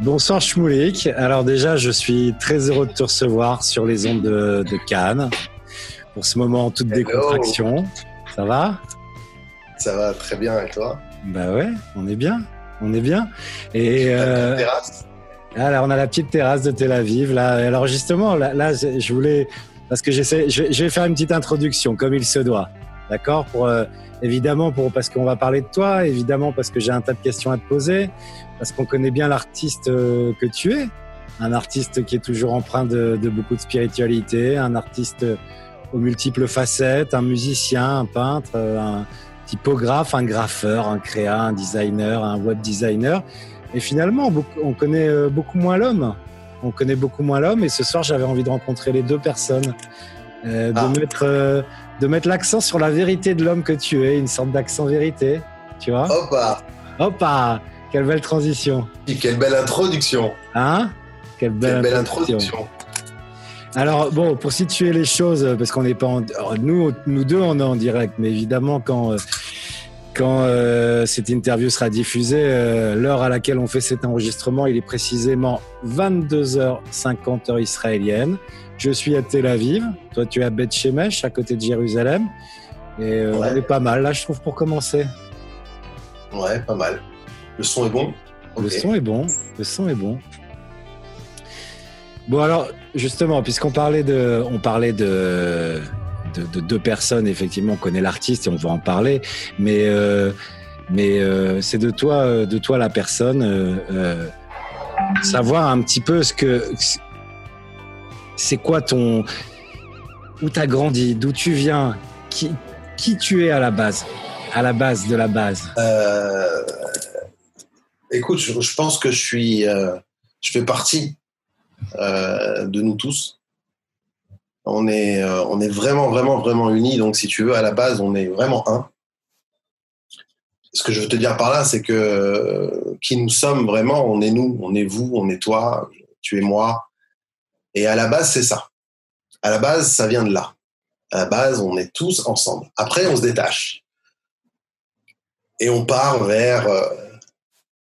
Bonsoir Shmoulik. Alors déjà, je suis très heureux de te recevoir sur les ondes de, Cannes pour ce moment en toute décontraction. Ça va? Ça va très bien avec toi? Bah ouais, on est bien, on est bien. Et euh, terrasse? alors on a la petite terrasse de Tel Aviv là. Alors justement là, je voulais parce que j'essaie, je, vais faire une petite introduction comme il se doit, d'accord? Pour euh, évidemment pour parce qu'on va parler de toi, évidemment parce que j'ai un tas de questions à te poser, parce qu'on connaît bien l'artiste euh, que tu es, un artiste qui est toujours empreint de, de beaucoup de spiritualité, un artiste aux multiples facettes, un musicien, un peintre, euh, un typographe, un graffeur, un créa, un designer, un web designer. Et finalement, on connaît euh, beaucoup moins l'homme. On connaît beaucoup moins l'homme. Et ce soir, j'avais envie de rencontrer les deux personnes, euh, de ah. mettre de mettre l'accent sur la vérité de l'homme que tu es, une sorte d'accent vérité, tu vois. Hoppa. Hoppa. Quelle belle transition. quelle belle introduction. Hein? Quelle belle, introduction. Alors bon, pour situer les choses, parce qu'on n'est pas en... nous, nous deux, on est en direct, mais évidemment quand euh, quand euh, cette interview sera diffusée, euh, l'heure à laquelle on fait cet enregistrement, il est précisément 22h50 heure israélienne. Je suis à Tel Aviv, toi tu es à Beth Shemesh, à côté de Jérusalem, et on est pas mal là, je trouve, pour commencer. Ouais, pas mal. Le son est bon. Le son est bon. Le son est bon. Bon alors justement, puisqu'on parlait de, on parlait de, de, deux personnes, effectivement, on connaît l'artiste et on va en parler, mais euh, mais euh, c'est de toi, de toi la personne, euh, savoir un petit peu ce que c'est quoi ton où t'as grandi, d'où tu viens, qui qui tu es à la base, à la base de la base? écoute, je, pense que je suis, je fais partie euh, de nous tous. On est, euh, on est vraiment, vraiment, vraiment unis. Donc, si tu veux, à la base, on est vraiment un. Ce que je veux te dire par là, c'est que euh, qui nous sommes vraiment, on est nous, on est vous, on est toi, tu es moi. Et à la base, c'est ça. À la base, ça vient de là. À la base, on est tous ensemble. Après, on se détache. Et on part vers,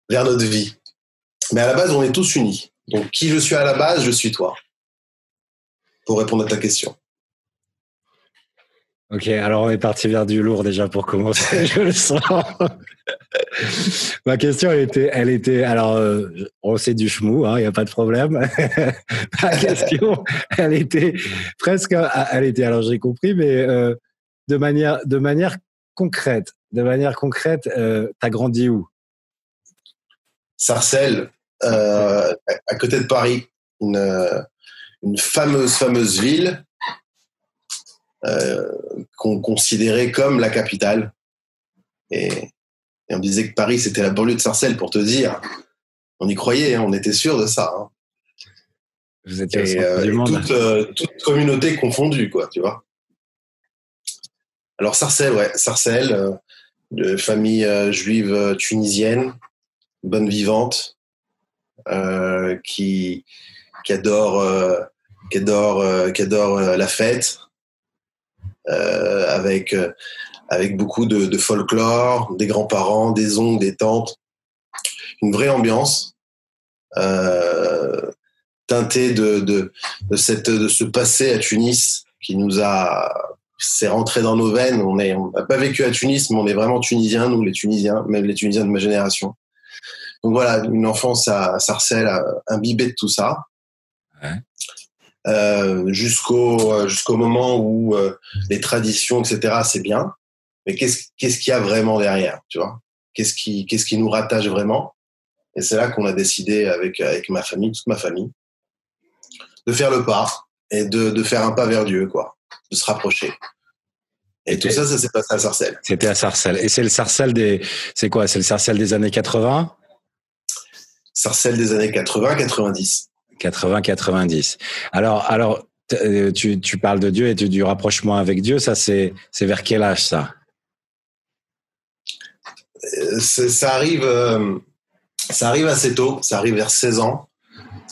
vers notre vie. Mais à la base, on est tous unis. Donc, qui je suis à la base, je suis toi. Pour répondre à ta question. Ok, alors on est parti vers du lourd déjà pour commencer, je le sens. Ma question, elle était, elle était alors, euh, on sait du chmou, il hein, n'y a pas de problème. Ma question, elle était presque, elle était, alors j'ai compris, mais euh, de, manière, de manière concrète, de manière concrète, euh, t'as grandi où? Sarcelles, à côté de Paris, une, fameuse, fameuse ville qu'on considérait comme la capitale. Et, on disait que Paris, c'était la banlieue de Sarcelles, pour te dire. On y croyait, hein, on était sûr de ça. Hein. Vous étiez euh, toute, toute, communauté confondue, quoi, tu vois. Alors Sarcelles, ouais, Sarcelles, de famille juive tunisienne, bonne vivante, euh, qui, qui adore, euh, qui adore, euh, qui adore la fête, avec, avec beaucoup de, folklore, des grands-parents, des oncles, des tantes, une vraie ambiance. Euh, teintée de, de, cette, de ce passé à Tunis qui nous a c'est rentré dans nos veines. On n'a pas vécu à Tunis, mais on est vraiment tunisiens, nous, les Tunisiens, même les Tunisiens de ma génération. Donc voilà, une enfance à Sarcelles, imbibée de tout ça. Euh, jusqu'au euh, jusqu'au moment où euh, les traditions, etc., c'est bien. Mais qu'est-ce qu'est-ce qu'il y a vraiment derrière, tu vois? Qu'est-ce qui qu'est-ce qui nous rattache vraiment? Et c'est là qu'on a décidé avec avec ma famille, toute ma famille, de faire le pas et de, de faire un pas vers Dieu, quoi, de se rapprocher. Et tout ça, ça s'est passé à Sarcelles. C'était à Sarcelles. Et c'est le Sarcelles des, c'est quoi? C'est le Sarcelles des années 80 Sarcelles des années 80-90. 80-90. Alors, alors euh, tu, tu, parles de Dieu et du rapprochement avec Dieu, ça c'est vers quel âge ça? Euh, Ça arrive, euh, ça arrive assez tôt, ça arrive vers 16 ans.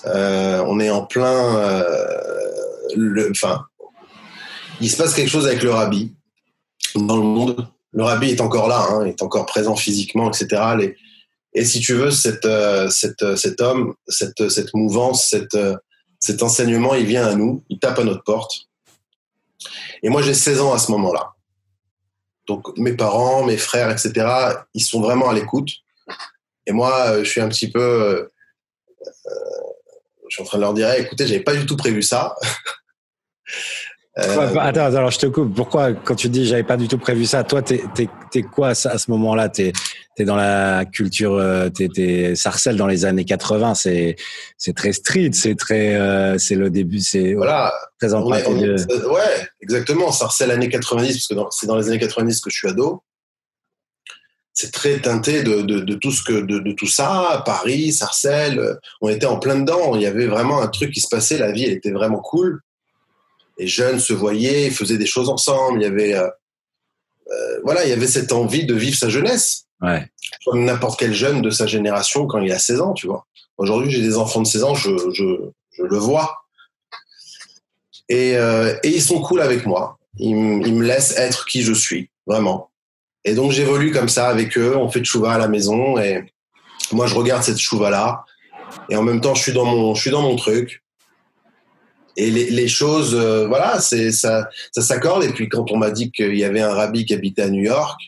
on est en plein, le, enfin, il se passe quelque chose avec le rabbi dans le monde. Le rabbi est encore là, hein, est encore présent physiquement, etc. Et si tu veux, cette, cette, cet homme, cette, cette mouvance, cet enseignement, il vient à nous, il tape à notre porte. Et moi, j'ai 16 ans à ce moment-là. Donc, mes parents, mes frères, etc., ils sont vraiment à l'écoute. Et moi, je suis un petit peu je suis en train de leur dire, écoutez, j'avais pas du tout prévu ça. Euh, attends, alors je te coupe. Pourquoi, quand tu dis j'avais pas du tout prévu ça, toi, t'es es, quoi à ce moment-là? T'es es dans la culture, euh, t'es es Sarcelles dans les années 80, c'est c'est très street, c'est très, euh, c'est le début, c'est voilà, très emprunté. Ouais, exactement. Sarcelles années 90, parce que c'est dans les années 90 que je suis ado c'est très teinté de, de, de, tout ce que de, de, tout ça. Paris, Sarcelles, on était en plein dedans. Il y avait vraiment un truc qui se passait. La vie, elle était vraiment cool. Les jeunes se voyaient, faisaient des choses ensemble. Il y avait, euh, euh voilà, il y avait cette envie de vivre sa jeunesse. Ouais. Comme n'importe quel jeune de sa génération quand il a 16 ans, tu vois. Aujourd'hui, j'ai des enfants de 16 ans, je, je, je le vois. Et, euh, et, ils sont cool avec moi. Ils, ils me laissent être qui je suis, vraiment. Et donc j'évolue comme ça avec eux, on fait de chouva à la maison et moi je regarde cette chouva là et en même temps je suis dans mon je suis dans mon truc. Et les, choses euh, voilà, ça s'accorde et puis quand on m'a dit qu'il y avait un rabbi qui habitait à New York,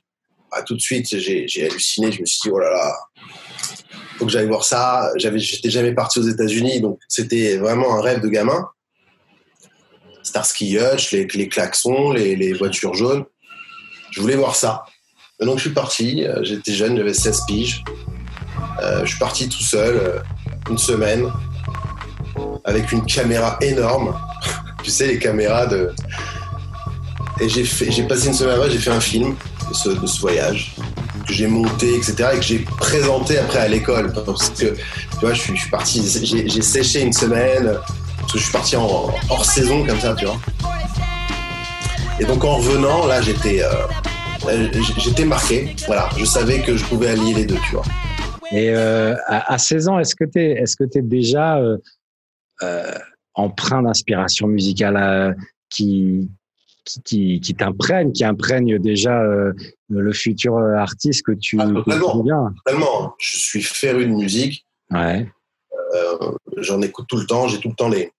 bah, tout de suite j'ai halluciné, je me suis dit oh là là faut que j'aille voir ça. J'avais, j'étais jamais parti aux États-Unis, donc c'était vraiment un rêve de gamin. Starsky Hutch, les, les klaxons, les, voitures jaunes. Je voulais voir ça. Donc je suis parti, j'étais jeune, j'avais 16 piges. Euh, je suis parti tout seul, euh, une semaine, avec une caméra énorme. tu sais, les caméras de. Et j'ai, fait, j'ai passé une semaine là j'ai fait un film de ce, voyage, que j'ai monté, etc., et que j'ai présenté après à l'école. Parce que, tu vois, je suis, parti, j'ai, séché une semaine, parce que je suis parti hors saison comme ça, tu vois. Et donc en revenant, là, j'étais. Euh, j'étais marqué. Voilà, je savais que je pouvais allier les deux, tu vois. Et euh, à, 16 ans, est-ce que tu es déjà euh, euh, empreint d'inspiration musicale qui, qui, qui, t'imprègne, qui imprègne déjà le futur artiste que tu ah, totalement, totalement. Je suis féru de musique. Ouais. J'en écoute tout le temps. J'ai tout le temps les,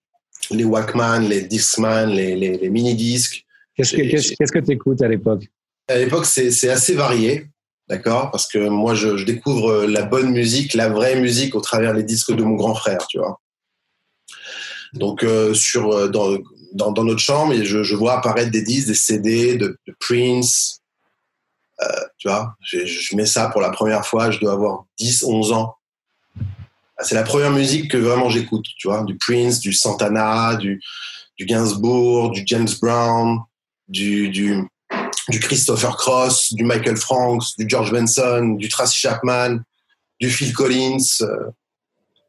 les Walkman, les Discman, les, les, les mini-disques. Qu'est-ce que qu'est-ce que tu écoutes à l'époque? À l'époque, c'est assez varié, d'accord? Parce que moi, je, je, découvre la bonne musique, la vraie musique au travers des disques de mon grand frère, tu vois. Donc, euh, sur, euh, dans, dans, notre chambre, je, vois apparaître des disques, des CD de, Prince, euh, tu vois. Je, mets ça pour la première fois, je dois avoir 10, 11 ans. C'est la première musique que vraiment j'écoute, tu vois. Du Prince, du Santana, du, du Gainsbourg, du James Brown, du, du du Christopher Cross, du Michael Franks, du George Benson, du Tracy Chapman, du Phil Collins.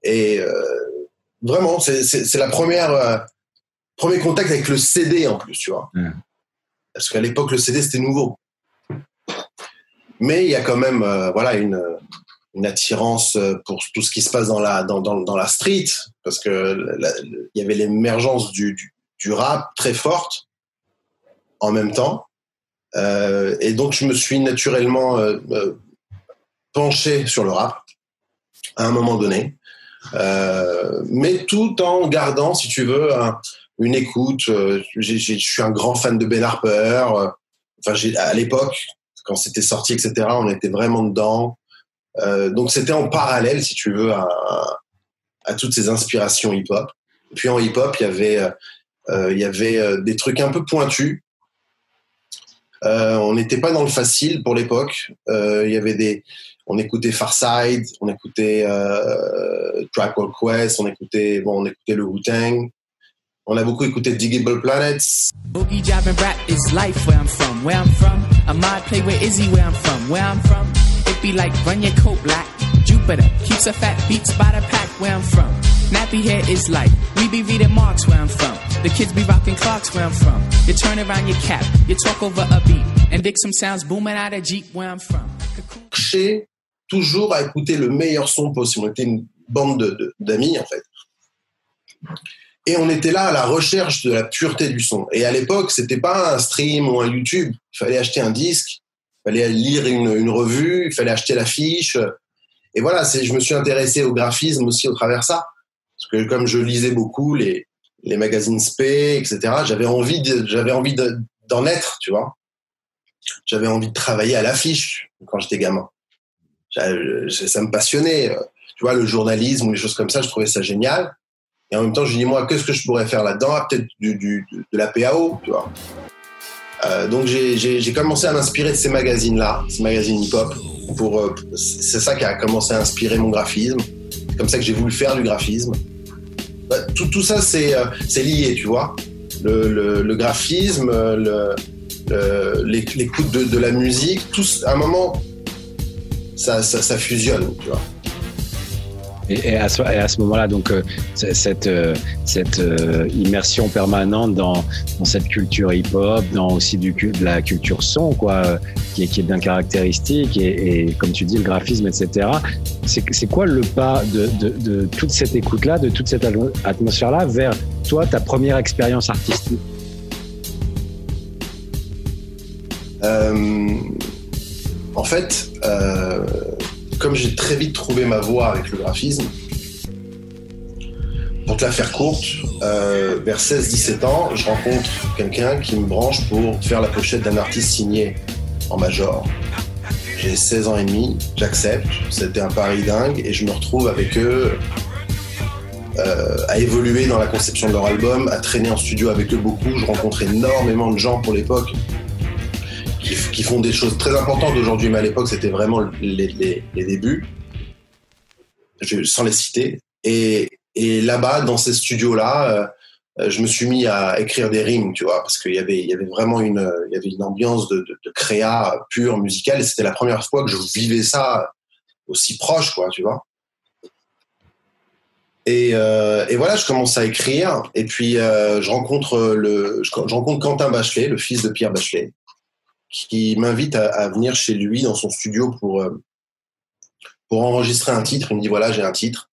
Et vraiment, c'est la première euh, premier contact avec le CD en plus, tu vois. Parce qu'à l'époque, le CD c'était nouveau. Mais il y a quand même, voilà, une, une attirance pour tout ce qui se passe dans la dans, dans, dans la street, parce que il y avait l'émergence du, du, du rap très forte en même temps. Euh, et donc, je me suis naturellement euh, euh, penché sur le rap à un moment donné, mais tout en gardant, si tu veux, une écoute. je suis un grand fan de Ben Harper. Enfin, à l'époque, quand c'était sorti, etc., on était vraiment dedans. donc, c'était en parallèle, si tu veux, à, toutes ces inspirations hip-hop. Puis en hip-hop, il y avait, il y avait des trucs un peu pointus euh, on n'était pas dans le facile pour l'époque. Euh, il y avait des, on écoutait Farside, on écoutait euh, Track Quest, on écoutait, bon, on écoutait le Wu Tang. On a beaucoup écouté Diggable Planets. Boogie job and rap is life where I'm from. Where I'm from, I might play where Izzy where I'm from. Where I'm from, it be like run your coat black. Jupiter keeps a fat beats by the pack where I'm from. Nappy hair is like we be reading Marks where I'm from. The kids be rocking clocks where I'm from. You turn around your cap, you talk over a beat, and dig some sounds booming out of Jeep where I'm from. Toujours à écouter le meilleur son possible. On était une bande d'amis en fait. Et on était là à la recherche de la pureté du son. Et à l'époque, c'était pas un stream ou un YouTube. Il fallait acheter un disque, il fallait lire une, une revue, il fallait acheter l'affiche. et voilà, je me suis intéressé au graphisme aussi au travers ça. Parce que comme je lisais beaucoup les, les magazines spé, etc., j'avais envie, j'avais envie d'en être, tu vois. J'avais envie de travailler à l'affiche quand j'étais gamin. Ça me passionnait. Tu vois, le journalisme ou les choses comme ça, je trouvais ça génial. Et en même temps, je me dis, moi, qu'est-ce que je pourrais faire là-dedans? Ah, Peut-être du, de la PAO, tu vois. Euh, donc j'ai commencé à m'inspirer de ces magazines-là, ces magazines hip-hop. Pour, euh, c'est ça qui a commencé à inspirer mon graphisme. C'est comme ça que j'ai voulu faire du graphisme. Bah, tout, tout ça, c'est euh, lié, tu vois. Le, le, le graphisme, l'écoute de, de, la musique, tout, à un moment, ça, ça, ça fusionne, tu vois. Et, à ce, moment-là, donc euh, cette, euh, cette euh, immersion permanente dans, dans cette culture hip-hop, dans aussi du, de la culture son, quoi, qui est, qui est bien caractéristique, et, et, comme tu dis, le graphisme, etc. C'est quoi le pas de, de, de toute cette écoute-là, de toute cette atmosphère-là, vers toi, ta première expérience artistique? En fait, comme j'ai très vite trouvé ma voie avec le graphisme, pour te la faire courte, euh, vers 16-17 ans, je rencontre quelqu'un qui me branche pour faire la pochette d'un artiste signé en major. J'ai 16 ans et demi, j'accepte, c'était un pari dingue et je me retrouve avec eux euh, à évoluer dans la conception de leur album, à traîner en studio avec eux beaucoup. Je rencontre énormément de gens pour l'époque qui, font des choses très importantes aujourd'hui, mais à l'époque, c'était vraiment les, débuts, je, sans les citer. Et, là-bas, dans ces studios-là, euh, je me suis mis à écrire des rimes, tu vois, parce qu'il y avait, vraiment une, y avait une ambiance de, de, créa pure musicale, et c'était la première fois que je vivais ça aussi proche, quoi, tu vois. Et, euh, et, voilà, je commence à écrire. Et puis, euh, je, rencontre le, je, rencontre Quentin Bachelet, le fils de Pierre Bachelet, qui m'invite à, venir chez lui dans son studio pour, euh, pour enregistrer un titre. Il me dit voilà, j'ai un titre,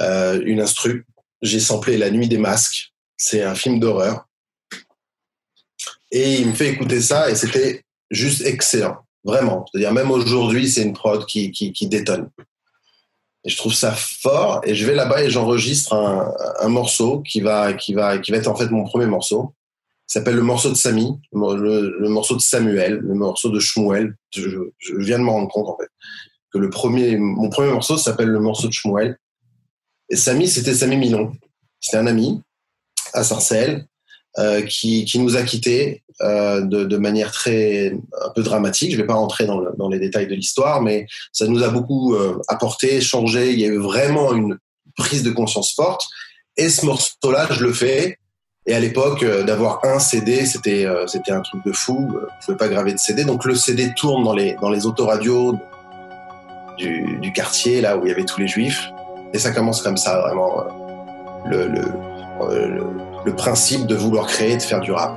euh, une instru. J'ai samplé La Nuit des Masques. C'est un film d'horreur. Et il me fait écouter ça et c'était juste excellent. Vraiment. C'est-à-dire, même aujourd'hui, c'est une prod qui, qui, détonne. Et je trouve ça fort. Et je vais là-bas et j'enregistre un, un, morceau qui va, qui, va, qui va être en fait mon premier morceau s'appelle le morceau de Samy, le, morceau de Samuel, le morceau de Shmuel. Je, viens de me rendre compte en fait que le premier, mon premier morceau s'appelle le morceau de Shmuel. Et Samy, c'était Samy Milon. C'était un ami à Sarcelles euh, qui, qui, nous a quittés euh, de, manière très un peu dramatique. Je vais pas rentrer dans, dans les détails de l'histoire, mais ça nous a beaucoup euh, apporté, changé. Il y a eu vraiment une prise de conscience forte. Et ce morceau-là, je le fais et à l'époque, euh, d'avoir un CD, c'était euh, c'était un truc de fou. Euh, on pouvait pas graver de CD, donc le CD tourne dans les dans les autoradios du, du quartier là où il y avait tous les juifs. Et ça commence comme ça, vraiment le, le, le, le principe de vouloir créer, de faire du rap.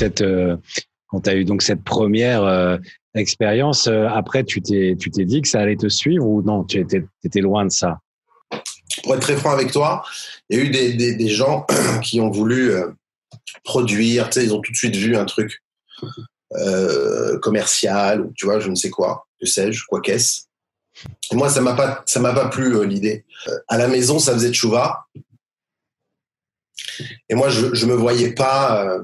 Cette euh, quand tu as eu donc cette première euh, expérience, euh, après tu t'es tu t'es dit que ça allait te suivre ou non Tu étais, étais loin de ça? Pour être très franc avec toi, il y a eu des, des, des gens qui ont voulu produire, ils ont tout de suite vu un truc commercial ou tu vois, je ne sais quoi, que sais-je, quoi qu'est-ce. Moi, ça m'a pas ça m'a pas plu l'idée. à la maison, ça faisait chouva Et moi, je ne me voyais pas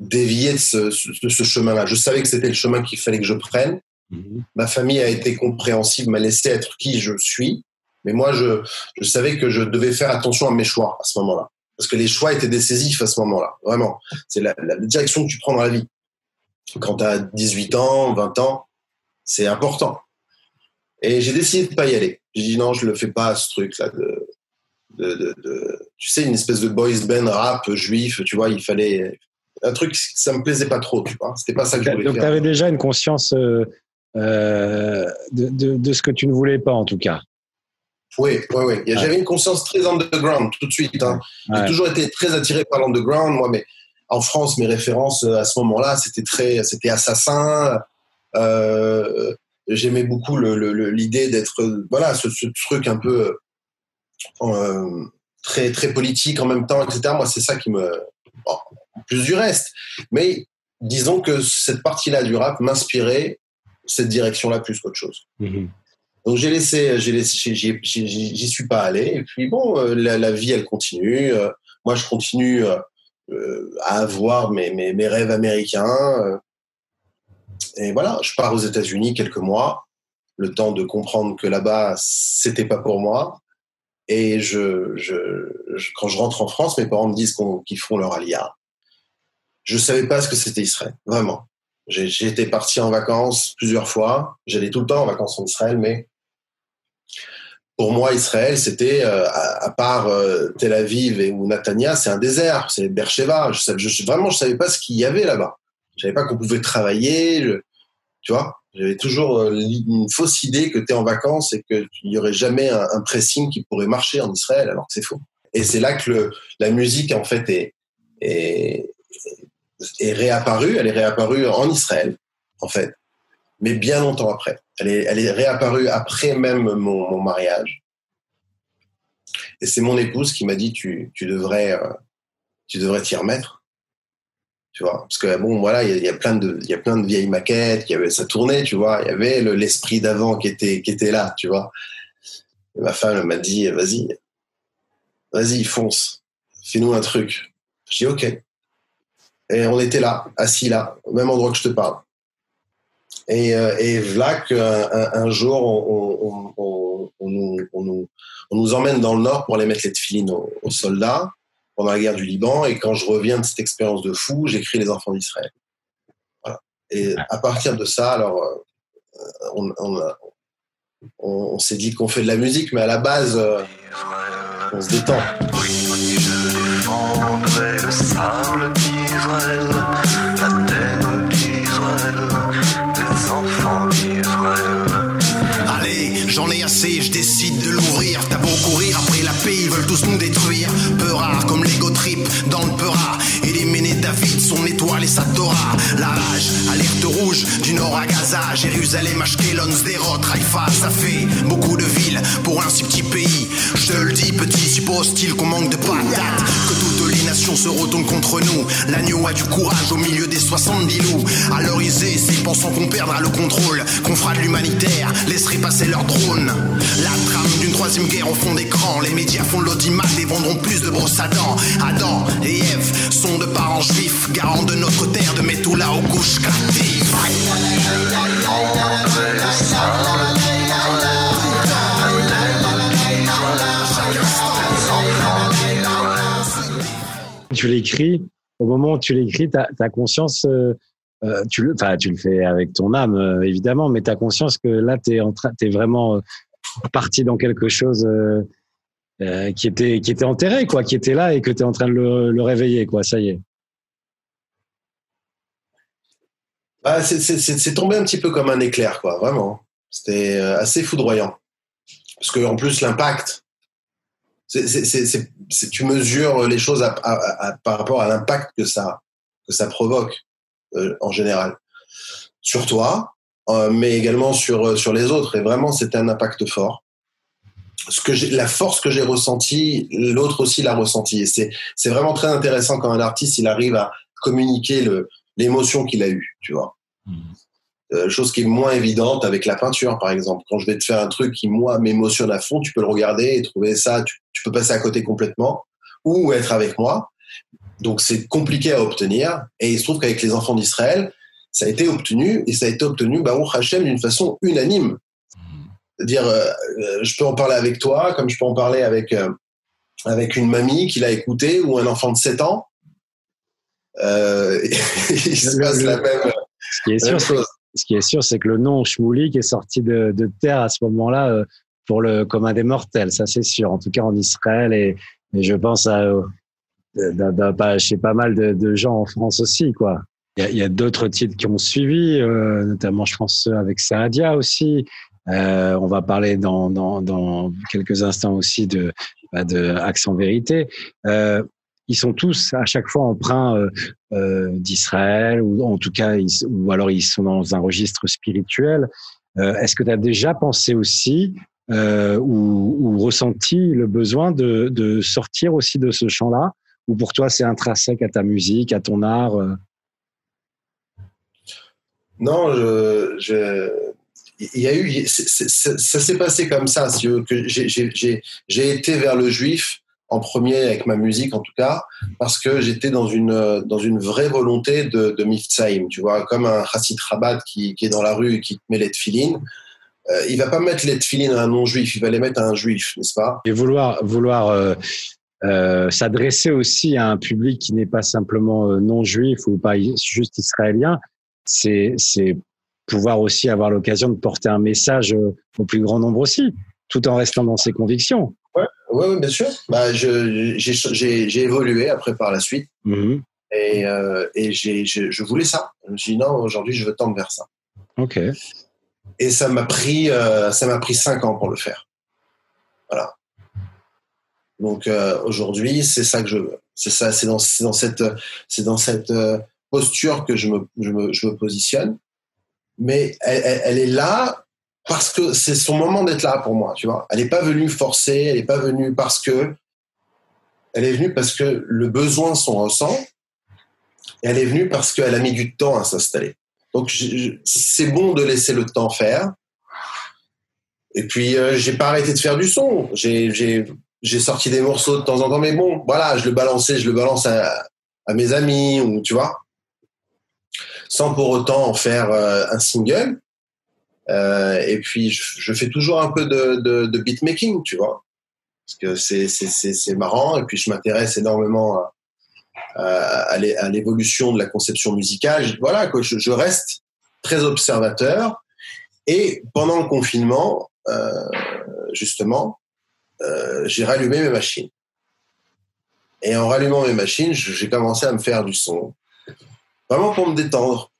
dévier de ce, ce, chemin-là. Je savais que c'était le chemin qu'il fallait que je prenne. Mhm. Ma famille a été compréhensive, m'a laissé être qui je suis. Mais moi, je, je savais que je devais faire attention à mes choix à ce moment-là. Parce que les choix étaient décisifs à ce moment-là. Vraiment. C'est la, la, direction que tu prends dans la vie. Quand tu as 18 ans, 20 ans, c'est important. Et j'ai décidé de pas y aller. J'ai dit non, je le fais pas ce truc-là de, de, de, tu sais, une espèce de boys band rap juif, tu vois, il fallait un truc, ça me plaisait pas trop, tu vois. C'était pas ça que je voulais Donc, tu avais déjà une conscience euh, euh, de, de, ce que tu ne voulais pas, en tout cas. Oui, oui, oui. J'avais une conscience très underground tout de suite. Hein. J'ai toujours été très attiré par l'underground, moi, mais en France, mes références euh, à ce moment-là, c'était très, c'était assassin. Euh, J'aimais beaucoup l'idée d'être, voilà, ce, ce, truc un peu très très politique en même temps, etc. Moi, c'est ça qui me, plus du reste. Mais disons que cette partie-là du rap m'inspirait cette direction-là plus qu'autre chose. Mhm. Donc j'ai laissé, j'ai laissé, j'y suis pas allé. Et puis bon, euh, la, vie elle continue. Euh, moi je continue euh, à avoir mes, mes, mes rêves américains. Et voilà, je pars aux États-Unis quelques mois, le temps de comprendre que là-bas c'était pas pour moi. Et je, je, quand je rentre en France, mes parents me disent qu'ils font leur alia. Je savais pas ce que c'était Israël, vraiment. J'étais parti en vacances plusieurs fois. J'allais tout le temps en vacances en Israël, mais pour moi, Israël, c'était, euh, à, part euh, Tel Aviv et, ou Natania, c'est un désert, c'est Beersheba. Je, je, vraiment, je savais pas ce qu'il y avait là-bas. Je savais pas qu'on pouvait travailler. tu vois, j'avais toujours euh, une fausse idée que tu es en vacances et qu'il n'y aurait jamais un, pressing qui pourrait marcher en Israël, alors que c'est faux. Et c'est là que la musique, en fait, est, est réapparue. Elle est réapparue en Israël, en fait, mais bien longtemps après. Elle est, elle est réapparue après même mon, mon mariage. Et c'est mon épouse qui m'a dit tu, tu devrais euh, tu devrais t'y remettre. Tu vois, parce que bon voilà, il y, a plein de y a plein de vieilles maquettes, il y avait ça tournait, tu vois, il y avait l'esprit d'avant qui était qui était là, tu vois. Ma femme m'a dit vas-y. Vas-y, fonce. Fais-nous un truc. Je dis OK. Et on était là, assis là, au même endroit que je te parle. Et, euh, et voilà un, jour, on, nous, emmène dans le nord pour aller mettre les tefilines aux, soldats pendant la guerre du Liban. Et quand je reviens de cette expérience de fou, j'écris Les Enfants d'Israël. Et à partir de ça, alors, euh, on, s'est dit qu'on fait de la musique, mais à la base, euh, on se détend. Ai assez, je décide de l'ouvrir. T'as beau courir après la paix, ils veulent tous nous détruire. Peu rare comme l'ego trip dans le peura. Éliminer David, son étoile et sa Torah. La rage, alerte rouge, du nord à Gaza. Jérusalem, Ashkelon, Sderot, Haïfa. Ça fait beaucoup de villes pour un si petit pays. Je te le dis, petit, suppose-t-il qu'on manque de patates. Que toutes se retournent contre nous. L'agneau a du courage au milieu des 70 loups. Alors ils s'ils pensent qu'on perdra le contrôle. Qu'on fera de l'humanitaire, laisserait passer leur drone. La trame d'une troisième guerre au fond d'écran. Les médias font l'audimat et vendront plus de brosses à dents. Adam et Ève sont de parents juifs, garants de notre terre, de Metula aux couches captives. Tu l'écris, au moment où tu l'écris, tu as, conscience, euh, euh, tu, le, tu le fais avec ton âme, euh, évidemment, mais tu as conscience que là, tu es, es, vraiment parti dans quelque chose qui, était, qui était enterré, quoi, qui était là et que tu es en train de le, le, réveiller, quoi, ça y est. Bah, c'est tombé un petit peu comme un éclair, quoi, vraiment. C'était assez foudroyant. Parce que en plus, l'impact, tu mesures les choses par rapport à l'impact que ça, que ça provoque euh, en général sur toi, euh, mais également sur, euh, sur les autres. Et vraiment, c'était un impact fort. La force que j'ai ressentie, l'autre aussi l'a ressentie. Et c'est vraiment très intéressant quand un artiste il arrive à communiquer l'émotion qu'il a eue, tu vois. Mmh. Euh, chose qui est moins évidente avec la peinture, par exemple. Quand je vais te faire un truc qui, moi, m'émotionne à fond, tu peux le regarder et trouver ça, tu, peux passer à côté complètement ou être avec moi. Donc c'est compliqué à obtenir. Et il se trouve qu'avec les enfants d'Israël, ça a été obtenu et ça a été obtenu, Baruch Hashem, d'une façon unanime. C'est-à-dire, euh, euh, je peux en parler avec toi, comme je peux en parler avec, euh, avec une mamie qui l'a écouté ou un enfant de 7 ans. il se passe la même, ce qui est sûr, chose. Ce qui est sûr, c'est que le nom Shmoulik est sorti de, terre à ce moment-là pour le commun des mortels, ça c'est sûr. En tout cas en Israël et, je pense à, chez pas mal de, gens en France aussi, quoi. Il y a, d'autres titres qui ont suivi, euh, notamment je pense avec Saadia aussi. Euh, on va parler dans, dans, quelques instants aussi de, bah, de Accent Vérité. Euh, ils sont tous à chaque fois emprunts euh, euh d'Israël ou en tout cas ou alors ils sont dans un registre spirituel. Euh, est-ce que tu as déjà pensé aussi ou, ressenti le besoin de, sortir aussi de ce champ-là? Ou pour toi c'est intrinsèque à ta musique, à ton art Non, y a eu, ça s'est passé comme ça. J'ai été vers le juif en premier avec ma musique en tout cas, parce que j'étais dans une dans une vraie volonté de, de tu vois, comme un chassid rabat qui, qui est dans la rue et qui met les tefilines. Euh, il va pas mettre les tefilines à un non-juif, il va les mettre à un juif, n'est-ce pas? Et vouloir vouloir euh, euh, s'adresser aussi à un public qui n'est pas simplement euh, non-juif ou pas juste israélien, c'est c'est pouvoir aussi avoir l'occasion de porter un message au plus grand nombre aussi, tout en restant dans ses convictions. Ouais, ouais, bien sûr. Bah, j'ai évolué après par la suite. Mm-hmm. Et, euh, et j'ai, je voulais ça. Je me suis dit non, aujourd'hui, je veux tendre vers ça. Ok. Et ça m'a pris, euh, ça m'a pris cinq ans pour le faire. Voilà. Donc euh, aujourd'hui, c'est ça que je veux. C'est ça, c'est dans, dans cette, c'est dans cette posture que je me, je me, je me positionne mais elle, est là parce que c'est son moment d'être là pour moi, tu vois. Elle n'est pas venue forcer, elle n'est pas venue parce que, elle est venue parce que le besoin s'en ressent, et elle est venue parce qu'elle a mis du temps à s'installer. Donc c'est bon de laisser le temps faire. Et puis euh, j'ai pas arrêté de faire du son. J'ai sorti des morceaux de temps en temps, mais bon, voilà, je le balançais, je le balance à, mes amis tu vois sans pour autant en faire euh, un single. Euh, et puis, je, fais toujours un peu de, de, de beatmaking, tu vois, parce que c'est marrant. Et puis, je m'intéresse énormément à, l'évolution de la conception musicale. Voilà, je reste très observateur. Et pendant le confinement, euh, justement, euh, j'ai rallumé mes machines. Et en rallumant mes machines, j'ai commencé à me faire du son vraiment pour me détendre.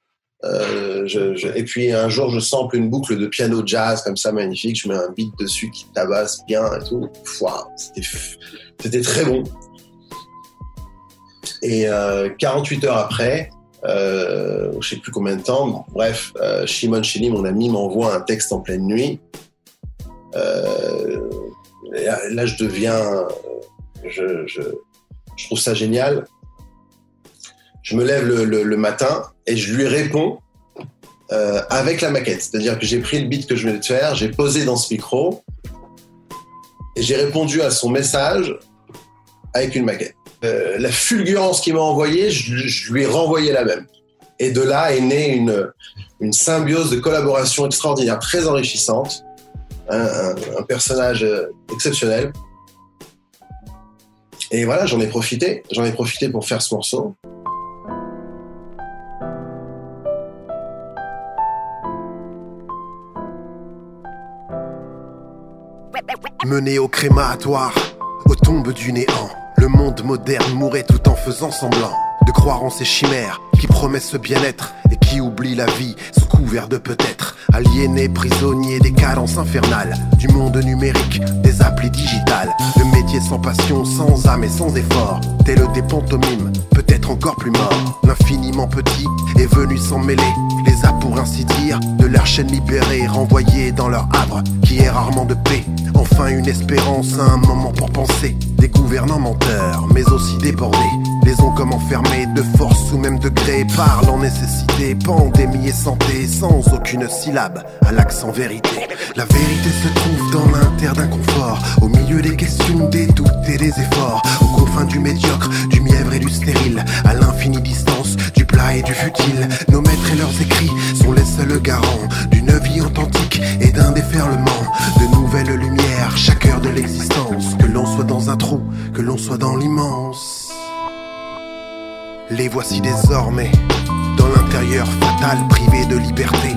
Euh, et puis un jour, je sample une boucle de piano jazz comme ça magnifique. Je mets un beat dessus qui tabasse bien et tout. C'était très bon. Et euh, 48 heures après, euh, je sais plus combien de temps, bref, euh, Shimon Shili, mon ami, m'envoie un texte en pleine nuit. Euh, là, je deviens, je trouve ça génial je me lève le, matin et je lui réponds euh, avec la maquette. C'est-à-dire que j'ai pris le beat que je venais de faire, j'ai posé dans ce micro et j'ai répondu à son message avec une maquette. Euh, la fulgurance qu'il m'a envoyée, je, lui ai renvoyé la même. Et de là est née une, symbiose de collaboration extraordinaire, très enrichissante. Un, un personnage exceptionnel. Et voilà, j'en ai profité. J'en ai profité pour faire ce morceau. Mené au crématoire, aux tombes du néant. Le monde moderne mourait tout en faisant semblant de croire en ces chimères qui promettent ce bien-être et qui oublient la vie sous couvert de peut-être. Aliénés, prisonniers des carences infernales du monde numérique, des applis digitales. Le métier sans passion, sans âme et sans effort. Tel des pantomimes, peut-être encore plus mort. L'infiniment petit est venu s'en mêler. Les a pour ainsi dire de leur chaîne libérée, renvoyés dans leur havre qui est rarement de paix. Enfin une espérance, un moment pour penser. Des gouvernants menteurs, mais aussi débordés. Les ont comme enfermés de force ou même de gré. Parlent en nécessité, pandémie et santé, sans aucune syllabe à l'accent vérité. La vérité se trouve dans l'inter d'inconfort, au milieu des questions, des doutes et des efforts, aux confins du médiocre, du mièvre vrai du stérile, désormais dans l'intérieur fatal, privé de liberté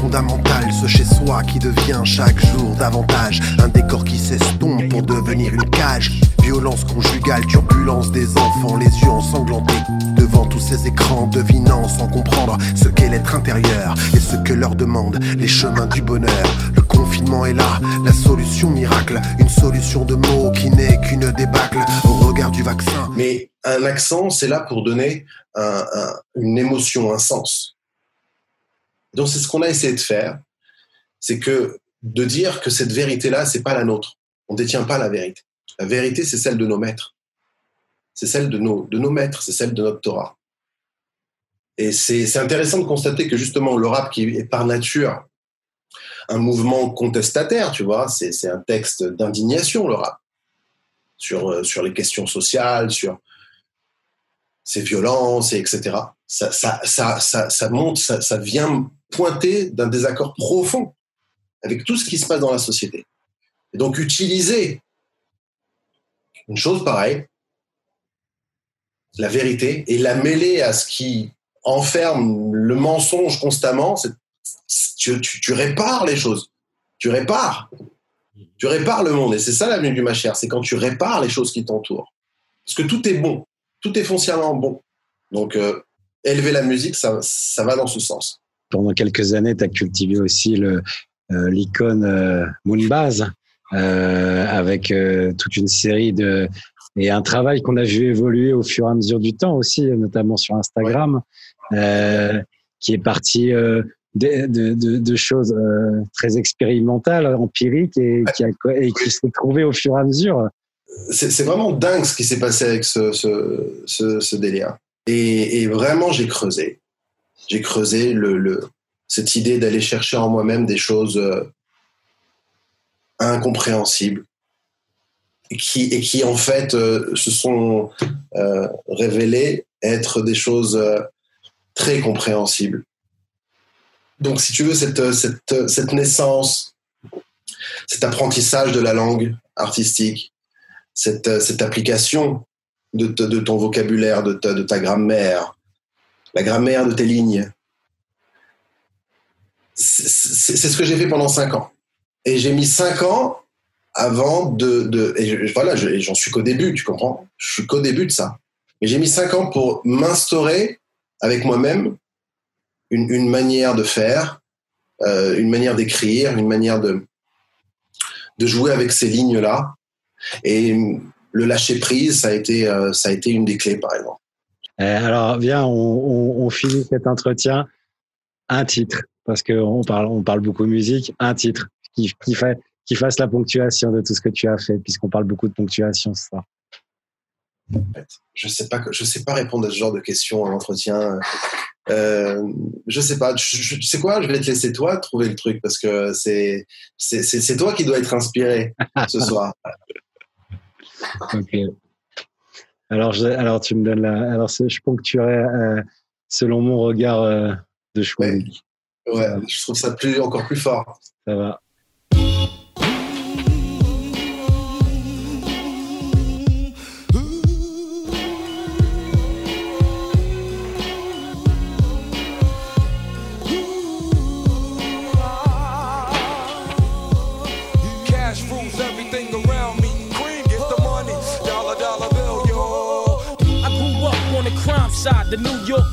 fondamental, ce chez soi qui devient chaque jour davantage un décor qui s'estompe pour devenir une cage. Violence conjugale, turbulence des enfants, les yeux ensanglantés devant tous ces écrans, devinant sans comprendre ce qu'est l'être intérieur et ce que leur demandent les chemins du bonheur. Confinement est là, la solution miracle, une solution de mots qui n'est qu'une débâcle au regard du vaccin. Mais un accent, c'est là pour donner une émotion, un sens. Donc c'est ce qu'on a essayé de faire, c'est que de dire que cette vérité-là, c'est pas la nôtre. On détient pas la vérité. La vérité, c'est celle de nos maîtres. C'est celle de nos, de nos maîtres, c'est celle de notre Torah. Et c'est intéressant de constater que justement le rap qui est par nature un mouvement contestataire, tu vois, c'est un texte d'indignation le rap sur, euh, les questions sociales, sur ces violences, etc. Ça, ça, ça, monte, ça, ça vient pointer d'un désaccord profond avec tout ce qui se passe dans la société. Et donc utiliser une chose pareille, la vérité, et la mêler à ce qui enferme le mensonge constamment, tu, tu, répares les choses. Tu répares. Tu répares le monde. Et c'est ça l'avenue du Machère, c'est quand tu répares les choses qui t'entourent. Parce que tout est bon. Tout est foncièrement bon. Donc, euh, élever la musique, ça, ça va dans ce sens pendant quelques années, tu as cultivé aussi le, euh, l'icône euh, Moonbase avec toute une série de et un travail qu'on a vu évoluer au fur et à mesure du temps aussi, notamment sur Instagram, qui est parti de, de, de, de, choses très expérimentales, empiriques et qui, a, et qui s'est au fur et à mesure. C'est vraiment dingue ce qui s'est passé avec ce, ce, ce, ce délire. Et, et vraiment, j'ai creusé j'ai creusé le, cette idée d'aller chercher en moi-même des choses euh, incompréhensibles et qui, et qui en fait euh, se sont euh, révélées être des choses très compréhensibles. Donc si tu veux, cette, cette, cette naissance, cet apprentissage de la langue artistique, cette, cette application de, de, ton vocabulaire, de ta, de ta grammaire, la grammaire de tes lignes. C'est ce que j'ai fait pendant cinq ans. Et j'ai mis cinq ans avant de... de et voilà, j'en suis qu'au début, tu comprends? Je suis qu'au début de ça. Mais j'ai mis cinq ans pour m'instaurer avec moi-même une, une, manière de faire, euh, une manière d'écrire, une manière de, de jouer avec ces lignes-là. Et le lâcher prise, ça a été, euh, ça a été une des clés, par exemple. Euh, alors, viens, on, finit cet entretien. Un titre, parce qu'on parle, on parle beaucoup de musique. Un titre qui, qui, fait, qui fasse la ponctuation de tout ce que tu as fait, puisqu'on parle beaucoup de ponctuation ce soir. Je sais pas, je sais pas répondre à ce genre de questions en entretien. Euh, je sais pas. Tu sais quoi Je vais te laisser toi trouver le truc parce que c'est c'est toi qui dois être inspiré ce soir. ok. Alors, je, alors tu me donnes la. Alors, je ponctuerais euh, selon mon regard euh, de choix. Ouais. ouais, je trouve ça plus, encore plus fort. Ça va.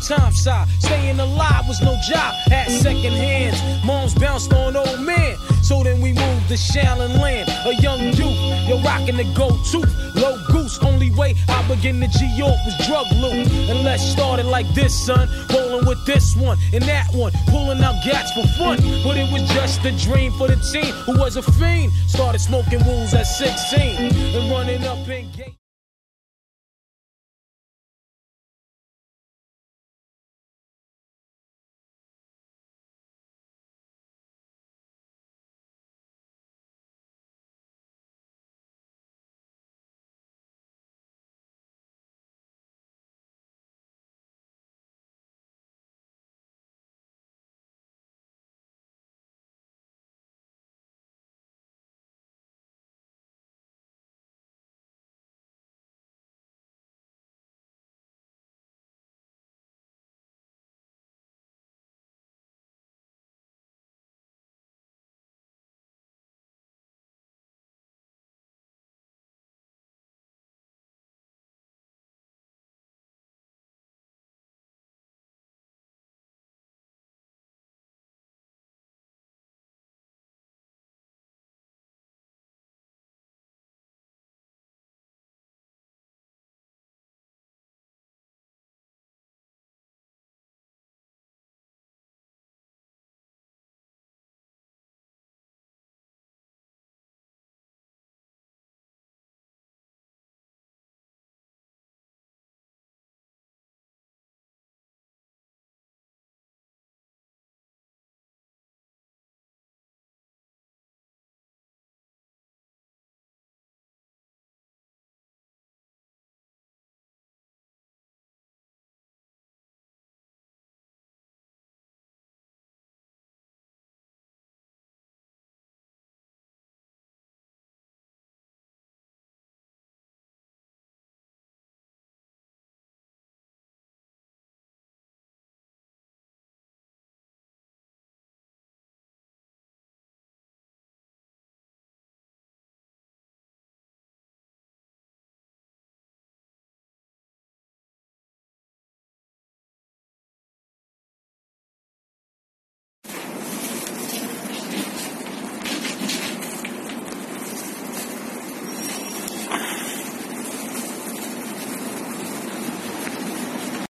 Times side. Staying alive was no job at second hands. Moms bounced on old men. So then we moved to Shallon Land. A young youth, you're rocking the go to. Low goose, only way I begin to G York was drug loot. And let's start it like this, son. Rolling with this one and that one. Pulling out gats for fun. But it was just a dream for the team who was a fiend. Started smoking wools at 16 and running up in gate.